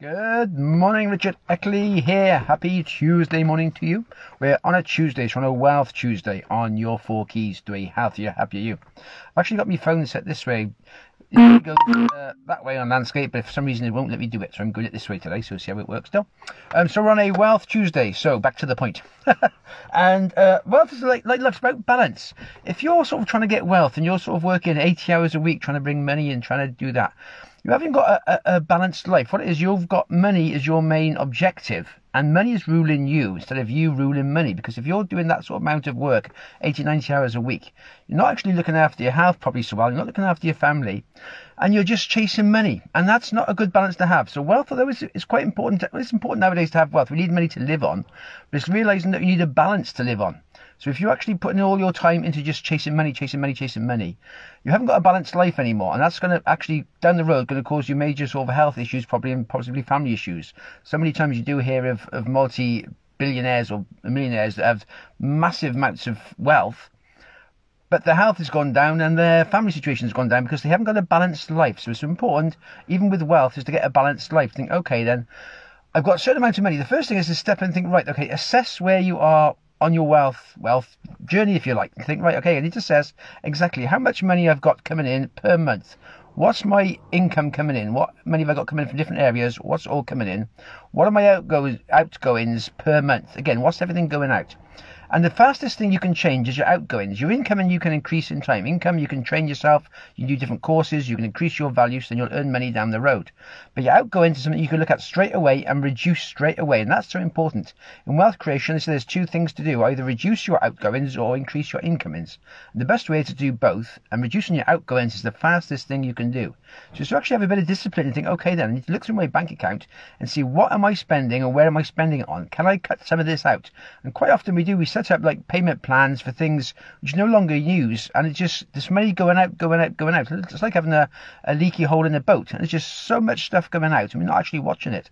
Good morning, Richard Eckley here. Happy Tuesday morning to you. We're on a Tuesday, so on a Wealth Tuesday on your four keys to a healthier, happier you. I've actually got my phone set this way. It goes uh, that way on landscape, but for some reason it won't let me do it, so I'm doing it this way today, so we'll see how it works still. Um, so we're on a Wealth Tuesday, so back to the point. and uh, wealth is like, like life's about balance. If you're sort of trying to get wealth and you're sort of working 80 hours a week trying to bring money in, trying to do that, you haven't got a, a, balanced life. What it is, you've got money as your main objective, and money is ruling you instead of you ruling money. Because if you're doing that sort of amount of work, 80, 90 hours a week, you're not actually looking after your health probably so well, you're not looking after your family, and you're just chasing money. And that's not a good balance to have. So wealth, although it's, it's quite important, to, it's important nowadays to have wealth. We need money to live on, but it's realizing that you need a balance to live on. So if you're actually putting all your time into just chasing money, chasing money, chasing money, you haven't got a balanced life anymore, and that's going to actually down the road going to cause you major sort of health issues, probably and possibly family issues. So many times you do hear of, of multi billionaires or millionaires that have massive amounts of wealth, but their health has gone down and their family situation has gone down because they haven't got a balanced life. So it's important, even with wealth, is to get a balanced life. Think, okay, then I've got a certain amount of money. The first thing is to step in and think, right, okay, assess where you are on your wealth wealth journey, if you like. Think, right, okay, I need to assess exactly how much money I've got coming in per month. What's my income coming in? What money have I got coming in from different areas? What's all coming in? What are my outgoings per month? Again, what's everything going out? And the fastest thing you can change is your outgoings. Your income and you can increase in time. Income, you can train yourself, you do different courses, you can increase your value, so then you'll earn money down the road. But your outgoings is something you can look at straight away and reduce straight away. And that's so important. In wealth creation, so there's two things to do. Either reduce your outgoings or increase your incomings. And the best way to do both, and reducing your outgoings is the fastest thing you can do. So to actually have a bit of discipline and think, okay then, I need to look through my bank account and see what am I spending and where am I spending it on? Can I cut some of this out? And quite often we do, we set set up like payment plans for things which you no longer use, and it's just this money going out, going out, going out. It's like having a, a leaky hole in a boat, and there's just so much stuff going out, and we're not actually watching it.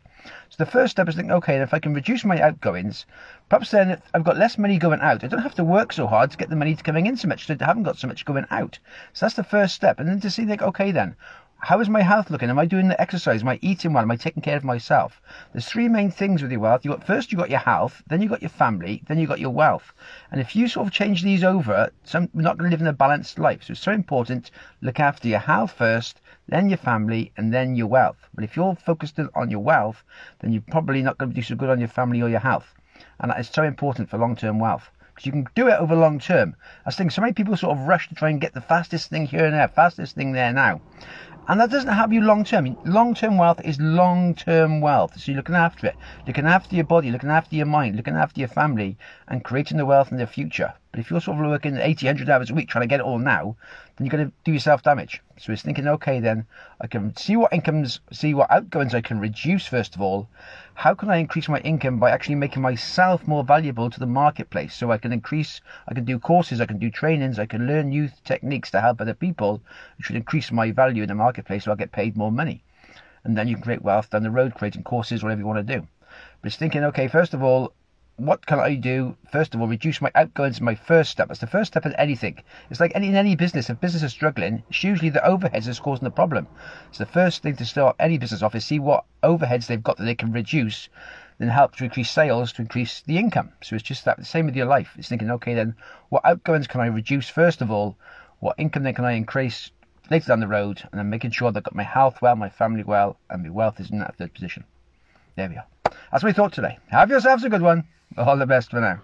So the first step is thinking, okay, if I can reduce my outgoings, perhaps then I've got less money going out. I don't have to work so hard to get the money coming in so much. So I haven't got so much going out. So that's the first step, and then to see like, okay, then how is my health looking? Am I doing the exercise? Am I eating well? Am I taking care of myself? There's three main things with your wealth. You got first you got your health, then you got your family, then you got your wealth. And if you sort of change these over, some, we're not going to live in a balanced life. So it's so important. Look after your health first, then your family, and then your wealth. But if you're focused on your wealth, then you're probably not going to do so good on your family or your health. And that is so important for long-term wealth because you can do it over long term. I think so many people sort of rush to try and get the fastest thing here and there, fastest thing there now. And that doesn't help you long term. Long term wealth is long term wealth. So you're looking after it, looking after your body, looking after your mind, looking after your family, and creating the wealth in the future. But if you're sort of working 80, 100 hours a week trying to get it all now, then you're going to do yourself damage. So it's thinking, okay, then I can see what incomes, see what outgoings I can reduce first of all. How can I increase my income by actually making myself more valuable to the marketplace? So I can increase, I can do courses, I can do trainings, I can learn new techniques to help other people, which would increase my value in the marketplace so I'll get paid more money. And then you can create wealth down the road, creating courses, whatever you want to do. But it's thinking, okay, first of all, what can I do? First of all, reduce my outgoings my first step. That's the first step in anything. It's like any, in any business. If business is struggling, it's usually the overheads that's causing the problem. So the first thing to start any business off is see what overheads they've got that they can reduce, then help to increase sales to increase the income. So it's just that the same with your life. It's thinking, okay, then what outgoings can I reduce first of all? What income then can I increase later down the road? And then making sure that I've got my health well, my family well, and my wealth is in that third position. There we are. That's my thought today. Have yourselves a good one. All the best for now.